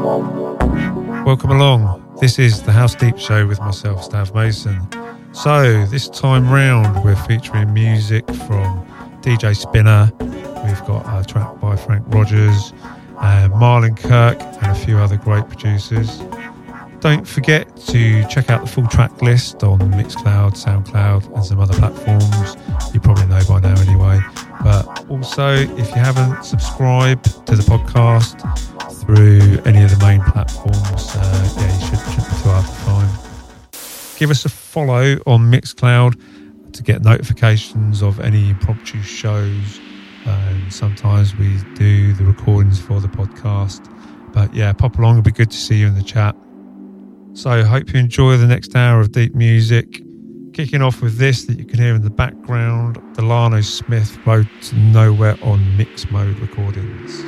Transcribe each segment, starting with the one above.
Welcome along. This is the House Deep Show with myself, Stav Mason. So, this time round, we're featuring music from DJ Spinna. We've got a track by Frank Rogers, uh, Marlon Kirk, and a few other great producers. Don't forget to check out the full track list on Mixcloud, Soundcloud, and some other platforms. You probably know by now anyway. But also, if you haven't subscribed to the podcast through any of the main platforms, uh, yeah, you should, should be too. Give us a follow on Mixcloud to get notifications of any impromptu shows. And sometimes we do the recordings for the podcast. But yeah, pop along. It'll be good to see you in the chat. So I hope you enjoy the next hour of deep music. Kicking off with this that you can hear in the background, Delano Smith wrote Nowhere on Mixmode Recordings.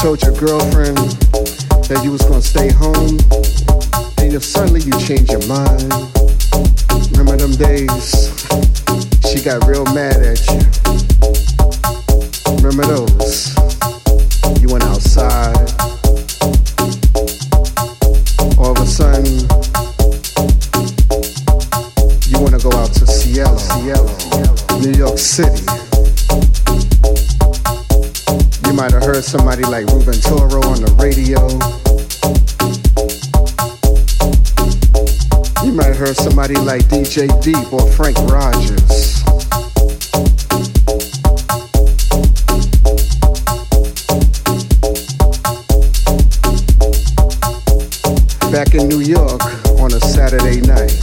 Told your girlfriend that you was gonna stay home, and if suddenly you change your mind. Remember them days? She got real mad at you. Remember those? You went outside. All of a sudden, you want to go out to Cielo, Cielo, New York City. Heard somebody like Ruben Toro on the radio. You might have heard somebody like DJ Deep or Frank Rogers. Back in New York on a Saturday night.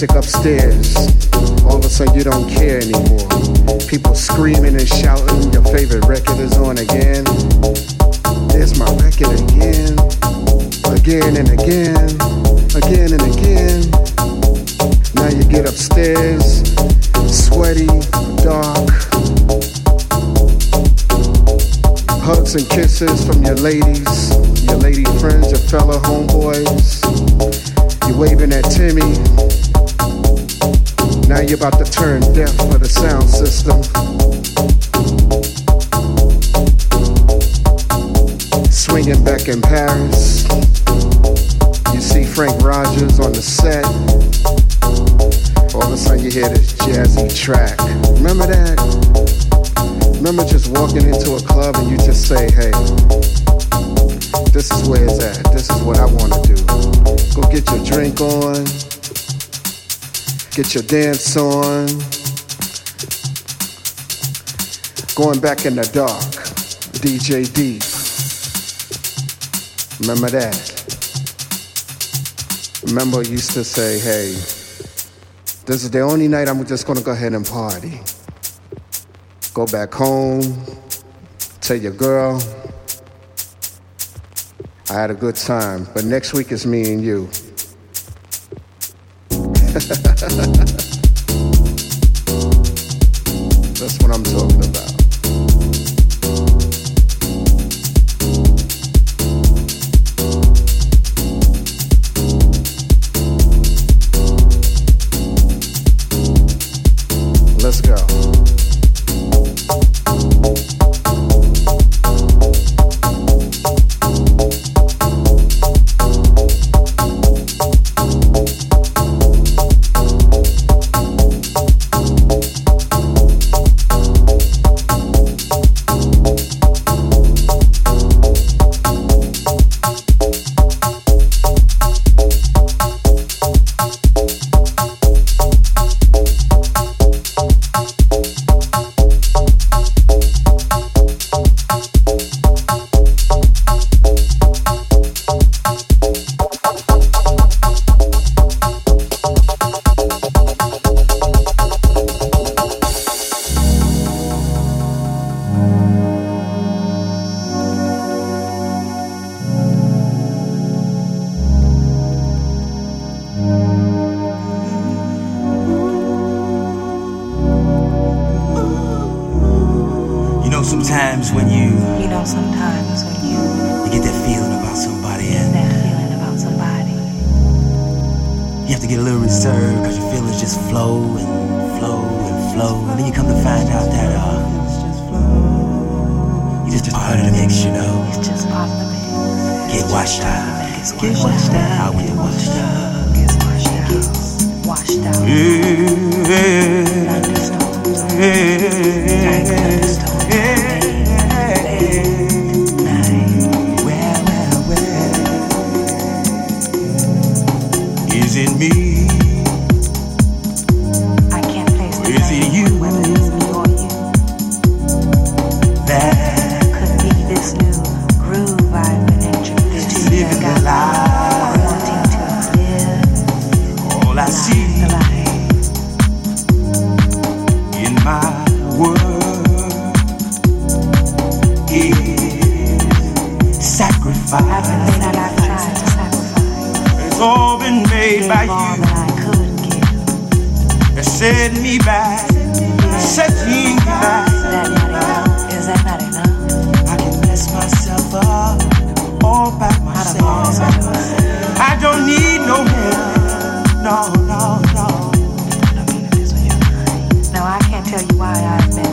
Music upstairs. All of a sudden, you don't care anymore. People screaming and shouting. Your favorite record is on again. There's my record again. Again and again. Again and again. Now you get upstairs, sweaty, dark. Hugs and kisses from your ladies, your lady friends, your fellow homeboys. You're waving at Timmy. Now you're about to turn deaf for the sound system. Swinging back in Paris. You see Frank Rogers on the set. All of a sudden you hear this jazzy track. Remember that? Remember just walking into a club and you just say, hey, this is where it's at. This is what I want to do. Go get your drink on. Get your dance on. Going back in the dark. DJ Deep. Remember that? Remember, I used to say, hey, this is the only night I'm just gonna go ahead and party. Go back home, tell your girl, I had a good time, but next week is me and you. I. It's all been made by you. Set me back, me back. Is that not enough? I can mess myself up all by myself. I don't need no help. No, no, no. I can't tell you why I've been.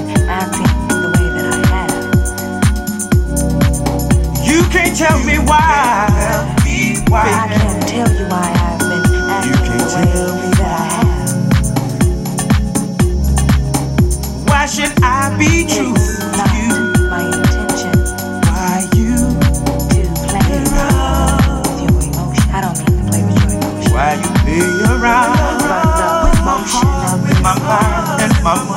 can't tell me why. Can't tell me why. I can't tell you why I've been acting you can't the way tell me that I have. Why should I be true? It's you. Why you play around with my emotion? With. Why you around? My heart and my mind.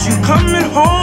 you coming home.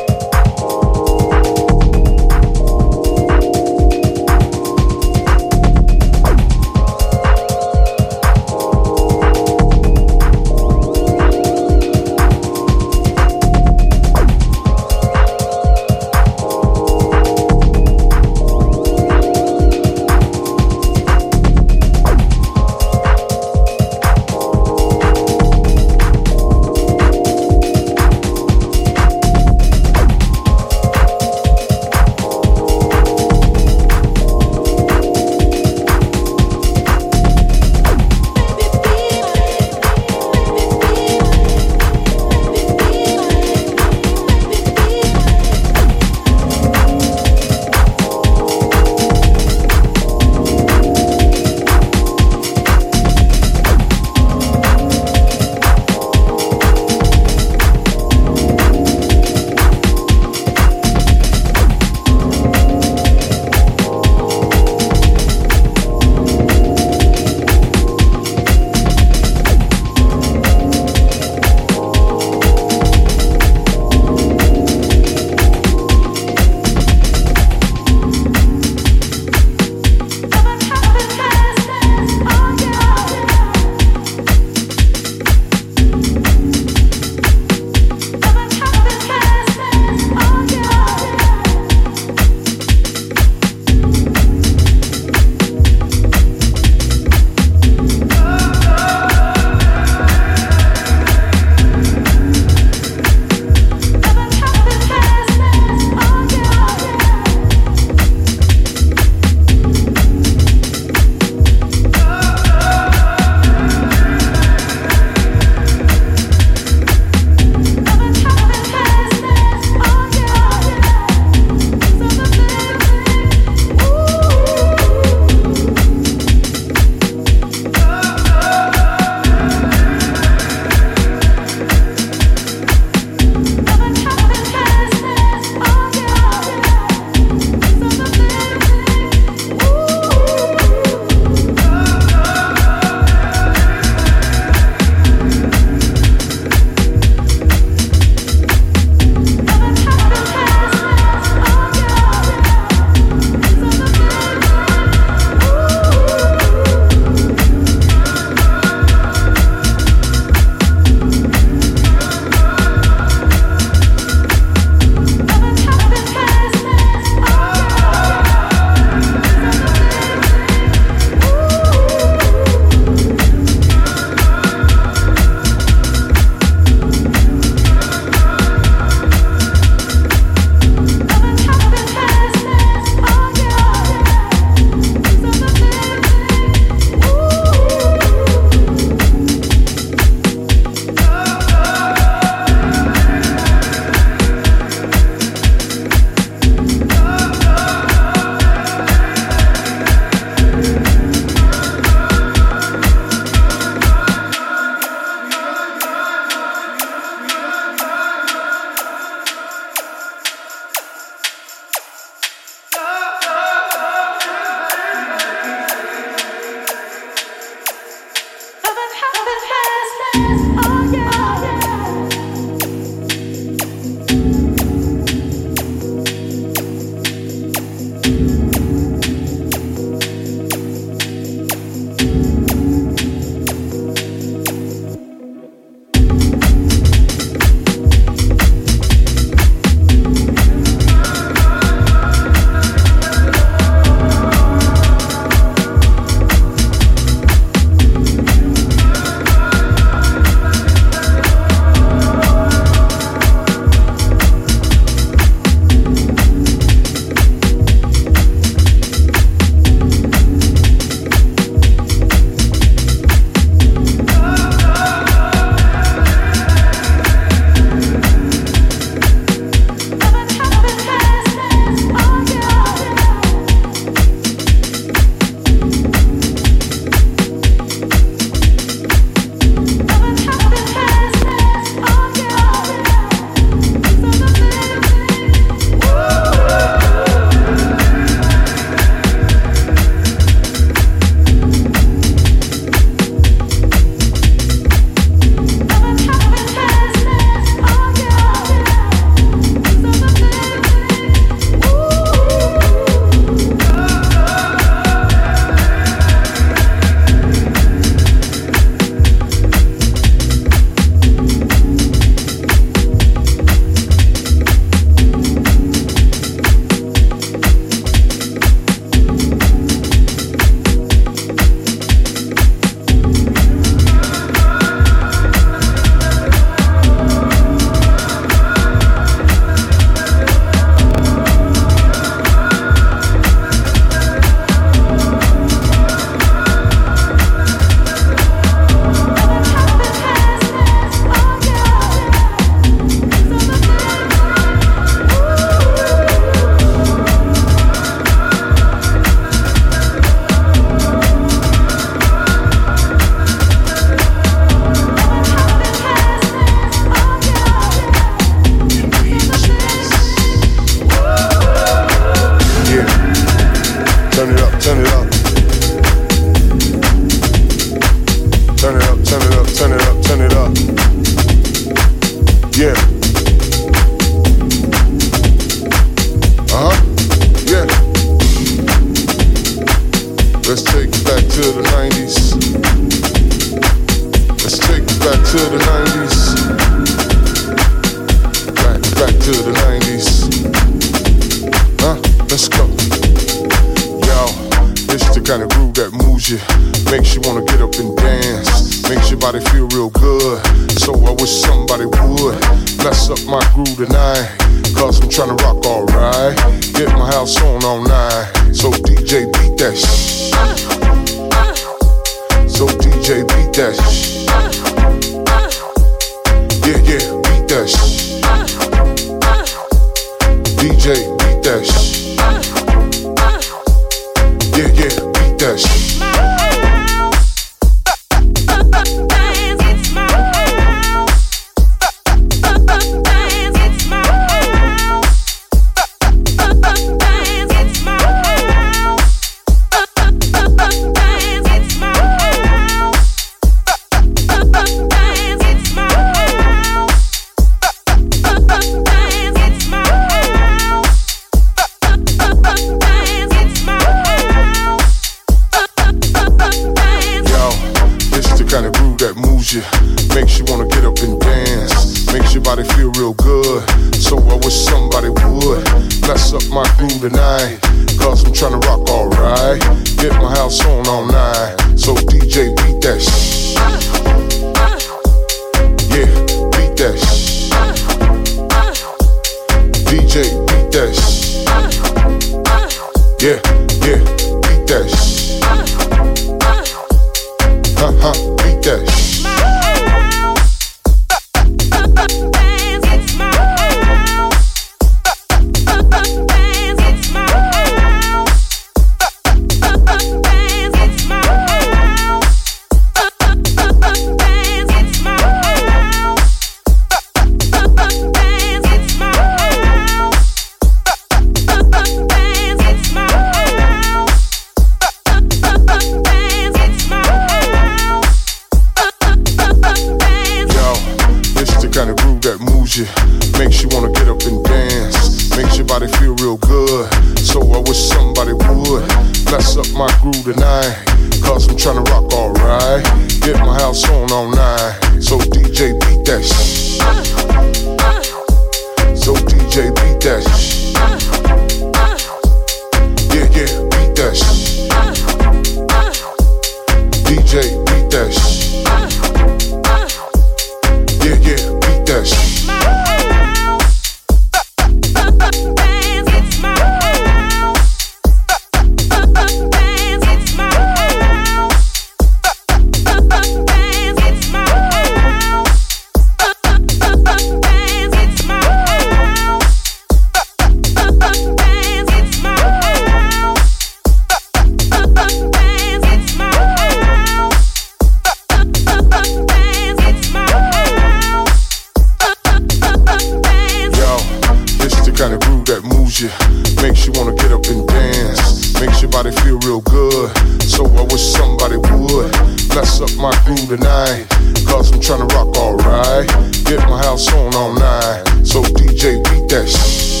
makes you wanna get up and dance, makes your body feel real good. So I wish somebody would bless up my groove tonight, cause I'm trying to rock alright. Get my house on all night, so DJ beat that shh.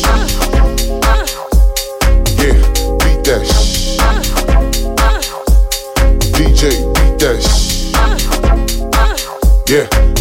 Yeah, beat that shh. DJ beat that shh. Yeah.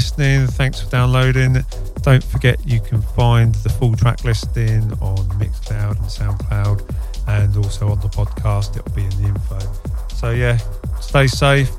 Listening. Thanks for downloading. Don't forget you can find the full track listing on Mixcloud and SoundCloud and also on the podcast. It'll be in the info. So yeah, stay safe